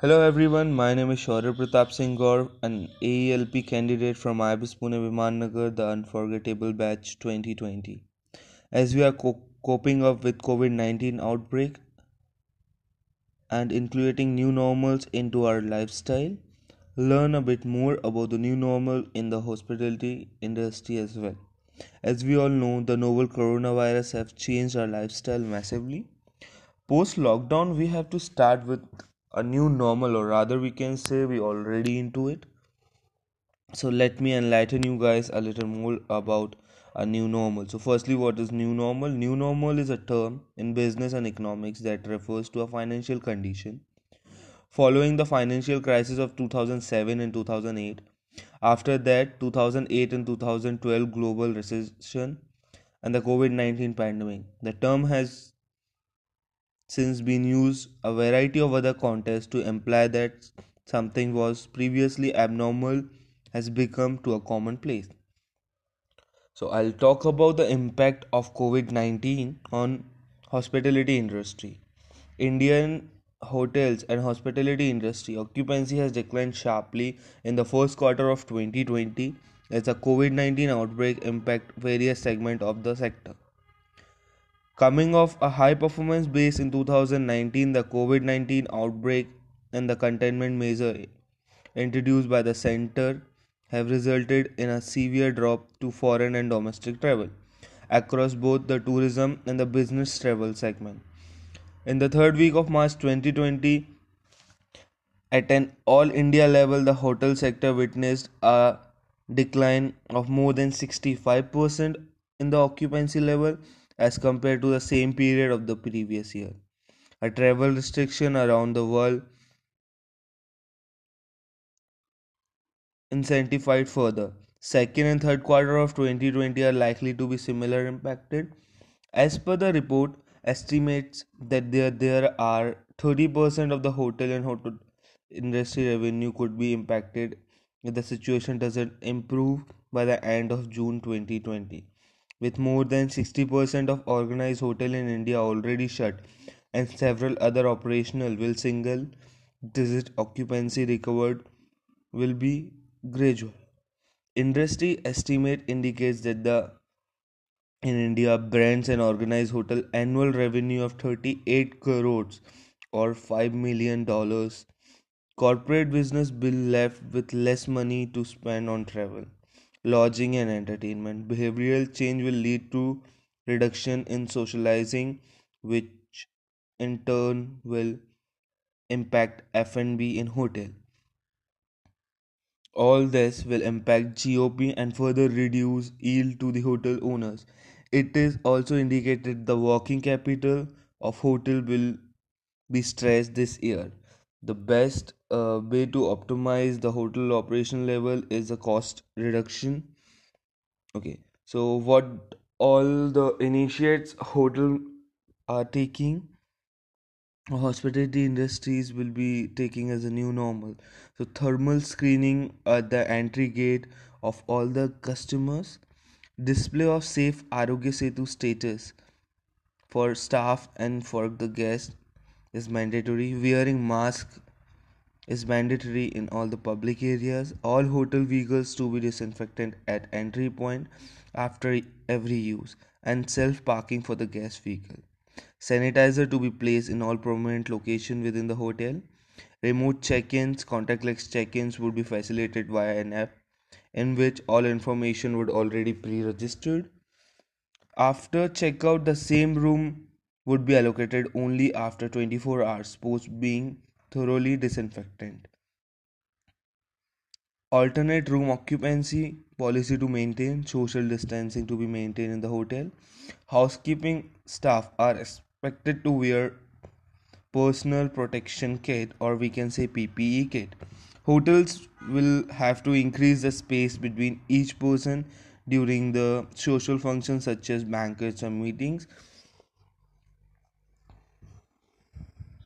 Hello everyone, my name is Shaurya Pratap Singh Gaur, an AELP candidate from IBIS Pune Vimannagar, the Unforgettable Batch 2020. As we are co- coping up with COVID-19 outbreak and including new normals into our lifestyle, learn a bit more about the new normal in the hospitality industry as well. As we all know, the novel coronavirus have changed our lifestyle massively. Post lockdown, we have to start with a new normal, or rather, we can say we already into it. So let me enlighten you guys a little more about a new normal. So, firstly, what is new normal? New normal is a term in business and economics that refers to a financial condition following the financial crisis of 2007 and 2008. After that, 2008 and 2012 global recession and the COVID 19 pandemic. The term has since been used a variety of other contexts to imply that something was previously abnormal has become to a commonplace. So I'll talk about the impact of COVID-19 on hospitality industry. Indian hotels and hospitality industry occupancy has declined sharply in the first quarter of 2020 as the COVID-19 outbreak impact various segments of the sector. Coming off a high performance base in 2019, the COVID 19 outbreak and the containment measure introduced by the center have resulted in a severe drop to foreign and domestic travel across both the tourism and the business travel segment. In the third week of March 2020, at an all India level, the hotel sector witnessed a decline of more than 65% in the occupancy level as compared to the same period of the previous year. A travel restriction around the world incentivized further. Second and third quarter of 2020 are likely to be similar impacted. As per the report, estimates that there, there are 30% of the hotel and hotel industry revenue could be impacted if the situation doesn't improve by the end of June 2020 with more than 60% of organized hotel in India already shut and several other operational will single digit occupancy recovered will be gradual. Industry estimate indicates that the in India brands and organized hotel annual revenue of 38 crores or 5 million dollars corporate business will left with less money to spend on travel lodging and entertainment. Behavioral change will lead to reduction in socializing, which in turn will impact F&B in hotel. All this will impact GOP and further reduce yield to the hotel owners. It is also indicated the working capital of hotel will be stressed this year. The best uh, way to optimize the hotel operation level is a cost reduction. Okay so what all the initiates hotel are taking hospitality industries will be taking as a new normal. So thermal screening at the entry gate of all the customers display of safe Aarogya Setu status for staff and for the guests is mandatory wearing mask is mandatory in all the public areas. All hotel vehicles to be disinfected at entry point after every use and self parking for the guest vehicle. Sanitizer to be placed in all prominent location within the hotel. Remote check-ins, contactless check-ins would be facilitated via an app in which all information would already pre-registered. After checkout, the same room would be allocated only after 24 hours post being thoroughly disinfectant. Alternate room occupancy policy to maintain, social distancing to be maintained in the hotel. Housekeeping staff are expected to wear personal protection kit or we can say PPE kit. Hotels will have to increase the space between each person during the social functions such as banquets or meetings